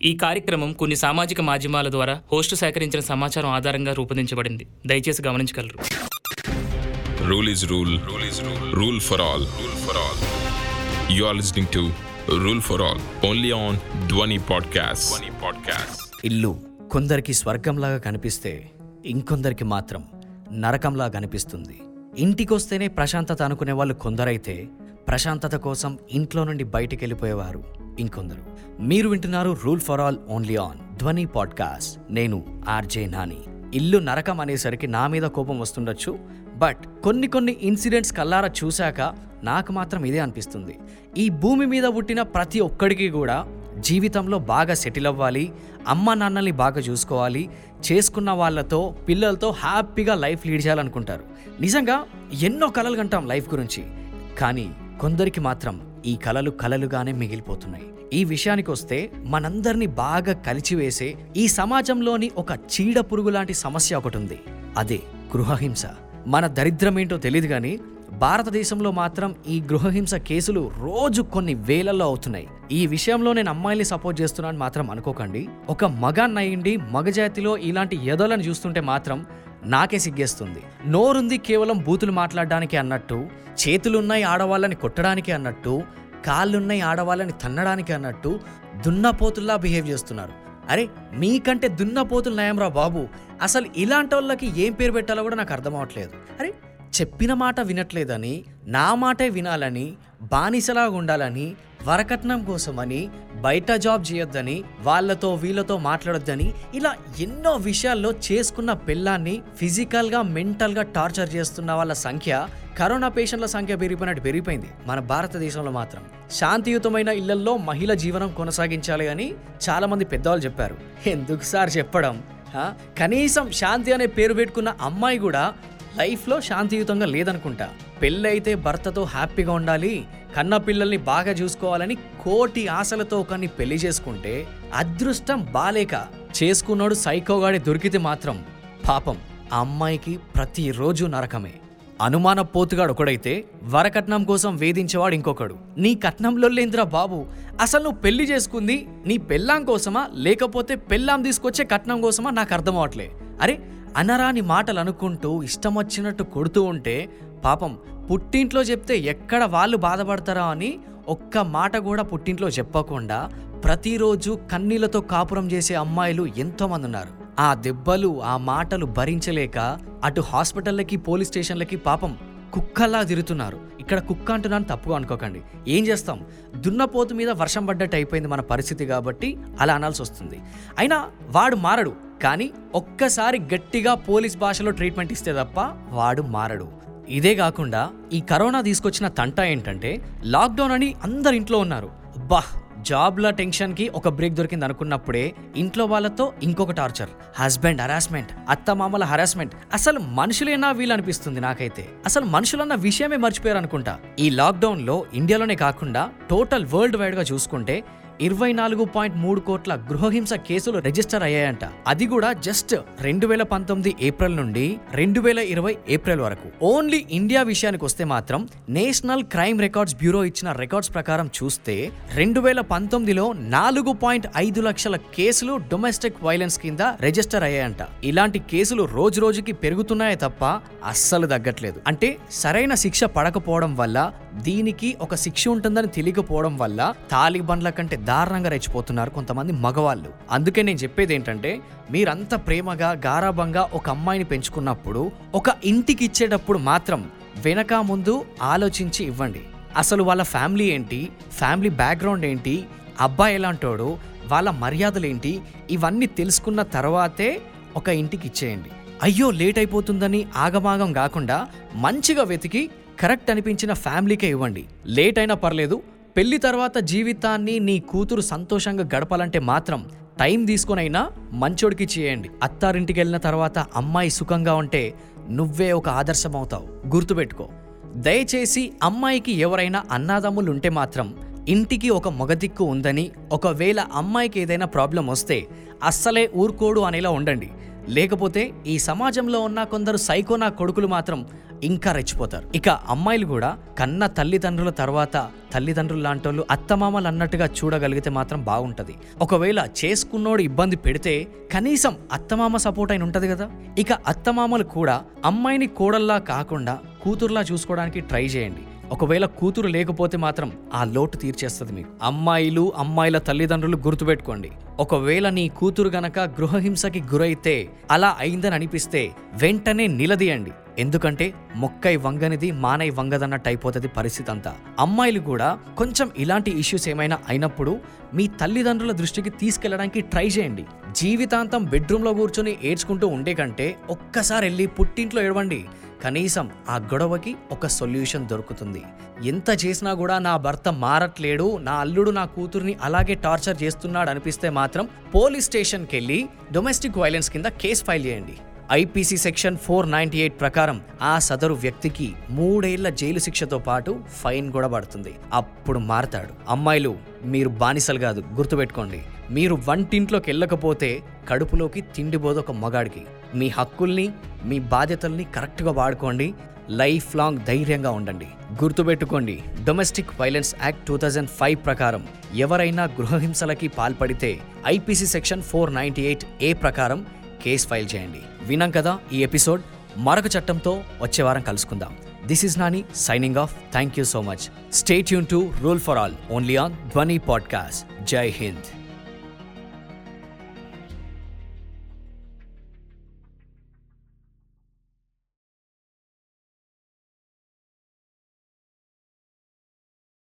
ఈ కార్యక్రమం కొన్ని సామాజిక మాధ్యమాల ద్వారా హోస్టు సేకరించిన సమాచారం ఆధారంగా రూపొందించబడింది దయచేసి గమనించగలరు Rule is rule. Rule is rule. Rule for all. Rule for all. You are listening to Rule for All only on Dwani Podcast. Dwani Podcast. ఇల్లు కొందరికి స్వర్గంలాగా కనిపిస్తే ఇంకొందరికి మాత్రం నరకంలా కనిపిస్తుంది ఇంటికొస్తేనే ప్రశాంతత అనుకునే వాళ్ళు కొందరైతే ప్రశాంతత కోసం ఇంట్లో నుండి బయటికి వెళ్ళిపోయేవారు ఇంకొందరు. మీరు వింటున్నారు rule for all only on Dhwani podcast. నేను ఆర్జే నాని. ఇల్లు నరకం అనేసరికి నా మీద కోపం వస్తుండొచ్చు బట్ కొన్ని కొన్ని ఇన్సిడెంట్స్ కల్లారా చూశాక నాకు మాత్రం ఇదే అనిపిస్తుంది. ఈ భూమి మీద పుట్టిన ప్రతి ఒక్కడికి కూడా జీవితంలో బాగా సెటిల్ అవ్వాలి అమ్మ నాన్నల్ని బాగా చూసుకోవాలి చేసుకున్న వాళ్ళతో పిల్లలతో హ్యాపీగా లైఫ్ లీడ్ చేయాలనుకుంటారు. నిజంగా ఎన్నో కలలు కంటాం లైఫ్ గురించి. కానీ కొందరికి మాత్రం ఈ కలలు కలలుగానే మిగిలిపోతున్నాయి. ఈ విషయానికి వస్తే మనందరినీ బాగా కలిచివేసే ఈ సమాజంలోని ఒక చీడ పురుగు లాంటి సమస్య ఒకటి ఉంది అదే గృహహింస. మన దరిద్రం ఏంటో తెలియదు కానీ భారతదేశంలో మాత్రం ఈ గృహహింస కేసులు రోజు కొన్ని వేలల్లో అవుతున్నాయి. ఈ విషయంలో నేను అమ్మాయిల్ని సపోర్ట్ చేస్తున్నాను మాత్రం అనుకోకండి. ఒక మగాన్నయ్యండి మగజాతిలో ఇలాంటి ఎదలను చూస్తుంటే మాత్రం నాకే సిగ్గేస్తుంది. నోరుంది కేవలం బూతులు మాట్లాడడానికి అన్నట్టు చేతులున్నాయి ఆడవాళ్ళని కొట్టడానికి అన్నట్టు కాళ్ళున్నాయి ఆడవాళ్ళని తన్నడానికి అన్నట్టు దున్నపోతుల్లా బిహేవ్ చేస్తున్నారు. అరే మీకంటే దున్నపోతులు నయంరా బాబు. అసలు ఇలాంటి వాళ్ళకి ఏం పేరు పెట్టాలో కూడా నాకు అర్థం అవ్వట్లేదు అరే చెప్పిన మాట వినట్లేదని నా మాటే వినాలని బానిసలాగా ఉండాలని వరకట్నం కోసమని బయట జాబ్ చేయొద్దని వాళ్ళతో వీళ్ళతో మాట్లాడొద్దని ఇలా ఎన్నో విషయాల్లో చేసుకున్న పిల్లాన్ని ఫిజికల్గా మెంటల్గా టార్చర్ చేస్తున్న వాళ్ళ సంఖ్య కరోనా పేషెంట్ల సంఖ్య పెరిగిపోయినట్టు పెరిగిపోయింది. మన భారతదేశంలో మాత్రం శాంతియుతమైన ఇళ్ళల్లో మహిళ జీవనం కొనసాగించాలి అని చాలామంది పెద్దవాళ్ళు చెప్పారు. ఎందుకు సార్ చెప్పడం? కనీసం శాంతి అనే పేరు పెట్టుకున్న అమ్మాయి కూడా లైఫ్లో శాంతియుతంగా లేదనుకుంటా. పెళ్ళైతే భర్తతో హ్యాపీగా ఉండాలి కన్న పిల్లల్ని బాగా చూసుకోవాలని కోటి ఆశలతో ఒకరిని పెళ్ళి చేసుకుంటే అదృష్టం బాలేక చేసుకున్నాడు సైకోగాడి దొరికితే మాత్రం పాపం ఆ అమ్మాయికి ప్రతిరోజు నరకమే. అనుమాన పోతుగాడు ఒకడైతే వరకట్నం కోసం వేధించేవాడు ఇంకొకడు. నీ కట్నంలో లేంద్రా బాబు? అసలు నువ్వు పెళ్ళి చేసుకుంది నీ పెళ్ళాం కోసమా? లేకపోతే పెళ్ళాం తీసుకొచ్చే కట్నం కోసమా? నాకు అర్థం అవట్లే అరే అనరాని మాటలు అనుకుంటూ ఇష్టం వచ్చినట్టు కొడుతూ ఉంటే పాపం పుట్టింట్లో చెప్తే ఎక్కడ వాళ్ళు బాధపడతారా అని ఒక్క మాట కూడా పుట్టింట్లో చెప్పకుండా ప్రతిరోజు కన్నీళ్ళతో కాపురం చేసే అమ్మాయిలు ఎంతోమంది ఉన్నారు. ఆ దెబ్బలు ఆ మాటలు భరించలేక అటు హాస్పిటల్లకి పోలీస్ స్టేషన్లకి పాపం కుక్కల్లా తిరుగుతున్నారు. ఇక్కడ కుక్క అంటున్నాను తప్పుగా అనుకోకండి. ఏం చేస్తాం? దున్నపోతు మీద వర్షం పడ్డట్టు అయిపోయింది మన పరిస్థితి కాబట్టి అలా అనాల్సి వస్తుంది. అయినా వాడు మారడు కానీ ఒక్కసారి గట్టిగా పోలీస్ భాషలో ట్రీట్మెంట్ ఇస్తే తప్ప వాడు మారడు. ఇదే కాకుండా ఈ కరోనా తీసుకొచ్చిన తంట ఏంటంటే లాక్డౌన్ అని అందరు ఇంట్లో ఉన్నారు. అబ్బా! జాబ్ల టెన్షన్కి ఒక బ్రేక్ దొరికింది అనుకున్నప్పుడే ఇంట్లో వాళ్ళతో ఇంకొక టార్చర్. హస్బెండ్ హరాస్మెంట్ అత్త మామల హరాస్మెంట్. అసలు మనుషులేనా వీలు అనిపిస్తుంది నాకైతే. అసలు మనుషులన్న విషయమే మర్చిపోయారు అనుకుంటా ఈ లాక్డౌన్లో ఇండియాలోనే కాకుండా టోటల్ వరల్డ్ వైడ్గా చూసుకుంటే ఇరవై నాలుగు పాయింట్ మూడు కోట్ల గృహహింస కేసులు రిజిస్టర్ అయ్యాయంట. అది కూడా జస్ట్ రెండు వేల పంతొమ్మిది ఏప్రిల్ నుండి రెండు వేల ఇరవై ఏప్రిల్ వరకు. ఓన్లీ ఇండియా విషయానికి వస్తే మాత్రం నేషనల్ క్రైమ్ రికార్డ్స్ బ్యూరో ఇచ్చిన రికార్డ్స్ ప్రకారం చూస్తే రెండు వేల పంతొమ్మిదిలో నాలుగు పాయింట్ ఐదు లక్షల కేసులు డొమెస్టిక్ వైలెన్స్ కింద రిజిస్టర్ అయ్యాయంట. ఇలాంటి కేసులు రోజు రోజుకి పెరుగుతున్నాయే తప్ప అస్సలు తగ్గట్లేదు. అంటే సరైన శిక్ష పడకపోవడం వల్ల దీనికి ఒక శిక్ష ఉంటుందని తెలియకపోవడం వల్ల తాలిబన్ల కంటే దారుణంగా రెచ్చిపోతున్నారు కొంతమంది మగవాళ్ళు. అందుకే నేను చెప్పేది ఏంటంటే మీరంత ప్రేమగా గారాభంగా ఒక అమ్మాయిని పెంచుకున్నప్పుడు ఒక ఇంటికి ఇచ్చేటప్పుడు మాత్రం వెనక ముందు ఆలోచించి ఇవ్వండి. అసలు వాళ్ళ ఫ్యామిలీ ఏంటి? ఫ్యామిలీ బ్యాక్గ్రౌండ్ ఏంటి? అబ్బాయి ఎలాంటోడు? వాళ్ళ మర్యాదలు ఏంటి? ఇవన్నీ తెలుసుకున్న తర్వాతే ఒక ఇంటికి ఇచ్చేయండి. అయ్యో లేట్ అయిపోతుందని ఆగమాగం కాకుండా మంచిగా వెతికి కరెక్ట్ అనిపించిన ఫ్యామిలీకే ఇవ్వండి. లేట్ అయినా పర్లేదు పెళ్ళి తర్వాత జీవితాన్ని నీ కూతురు సంతోషంగా గడపాలంటే మాత్రం టైం తీసుకొనైనా మంచోడికి చేయండి. అత్తారింటికి వెళ్ళిన తర్వాత అమ్మాయి సుఖంగా ఉంటే నువ్వే ఒక ఆదర్శం అవుతావు గుర్తుపెట్టుకో. దయచేసి అమ్మాయికి ఎవరైనా అన్నాదమ్ములు ఉంటే మాత్రం ఇంటికి ఒక మొగదిక్కు ఉందని ఒకవేళ అమ్మాయికి ఏదైనా ప్రాబ్లం వస్తే అస్సలే ఊరుకోడు అనేలా ఉండండి. లేకపోతే ఈ సమాజంలో ఉన్న కొందరు సైకోనా కొడుకులు మాత్రం ఇంకా రెచ్చిపోతారు. ఇక అమ్మాయిలు కూడా కన్న తల్లిదండ్రుల తర్వాత తల్లిదండ్రులు లాంటోళ్ళు అత్తమామలు అన్నట్టుగా చూడగలిగితే మాత్రం బాగుంటుంది. ఒకవేళ చేసుకున్నోడు ఇబ్బంది పెడితే కనీసం అత్తమామ సపోర్ట్ అయిన ఉంటుంది కదా. ఇక అత్తమామలు కూడా అమ్మాయిని కోడల్లా కాకుండా కూతురులా చూసుకోవడానికి ట్రై చేయండి. ఒకవేళ కూతురు లేకపోతే మాత్రం ఆ లోటు తీర్చేస్తుంది మీకు. అమ్మాయిలు అమ్మాయిల తల్లిదండ్రులు గుర్తుపెట్టుకోండి. ఒకవేళ నీ కూతురు గనక గృహహింసకి గురైతే అలా అయిందని అనిపిస్తే వెంటనే నిలదీయండి. ఎందుకంటే మొక్కై వంగనిది మానై వంగదన్నట్టు అయిపోతుంది పరిస్థితి అంతా అమ్మాయిలు కూడా కొంచెం ఇలాంటి ఇష్యూస్ ఏమైనా అయినప్పుడు మీ తల్లిదండ్రుల దృష్టికి తీసుకెళ్ళడానికి ట్రై చేయండి. జీవితాంతం బెడ్రూమ్లో కూర్చొని ఏడ్చుకుంటూ ఉండే కంటే ఒక్కసారి వెళ్ళి పుట్టింట్లో ఏడవండి. కనీసం ఆ గొడవకి ఒక సొల్యూషన్ దొరుకుతుంది. ఎంత చేసినా కూడా నా భర్త మారట్లేడు నా అల్లుడు నా కూతుర్ని అలాగే టార్చర్ చేస్తున్నాడు అనిపిస్తే మాత్రం పోలీస్ స్టేషన్కి వెళ్ళి డొమెస్టిక్ వైలెన్స్ కింద కేసు ఫైల్ చేయండి. IPC section four ninety eight ప్రకారం ఆ సదరు వ్యక్తికి మూడేళ్ళ జైలు శిక్షతో పాటు ఫైన్ కూడా పడుతుంది. అప్పుడు మారతాడు. అమ్మాయిలు మీరు బానిసలు కాదు గుర్తుపెట్టుకోండి. మీరు వంటింట్లోకి వెళ్ళకపోతే కడుపులోకి తిండి ఒక మగాడికి. మీ హక్కుల్ని మీ బాధ్యతల్ని కరెక్ట్గా వాడుకోండి. లైఫ్ లాంగ్ ధైర్యంగా ఉండండి. గుర్తుపెట్టుకోండి domestic violence act two thousand five ప్రకారం ఎవరైనా గృహహింసలకి పాల్పడితే IPC section four ninety eight A ప్రకారం కేస్ ఫైల్ చేయండి. విన్నాం కదా ఈ ఎపిసోడ్? మరొక చట్టంతో వచ్చే వారం కలుసుకుందాం. This is Nani signing off. Thank you so much. Stay Yoon to rule for all. Only on Dhwani podcast. Jai Hind.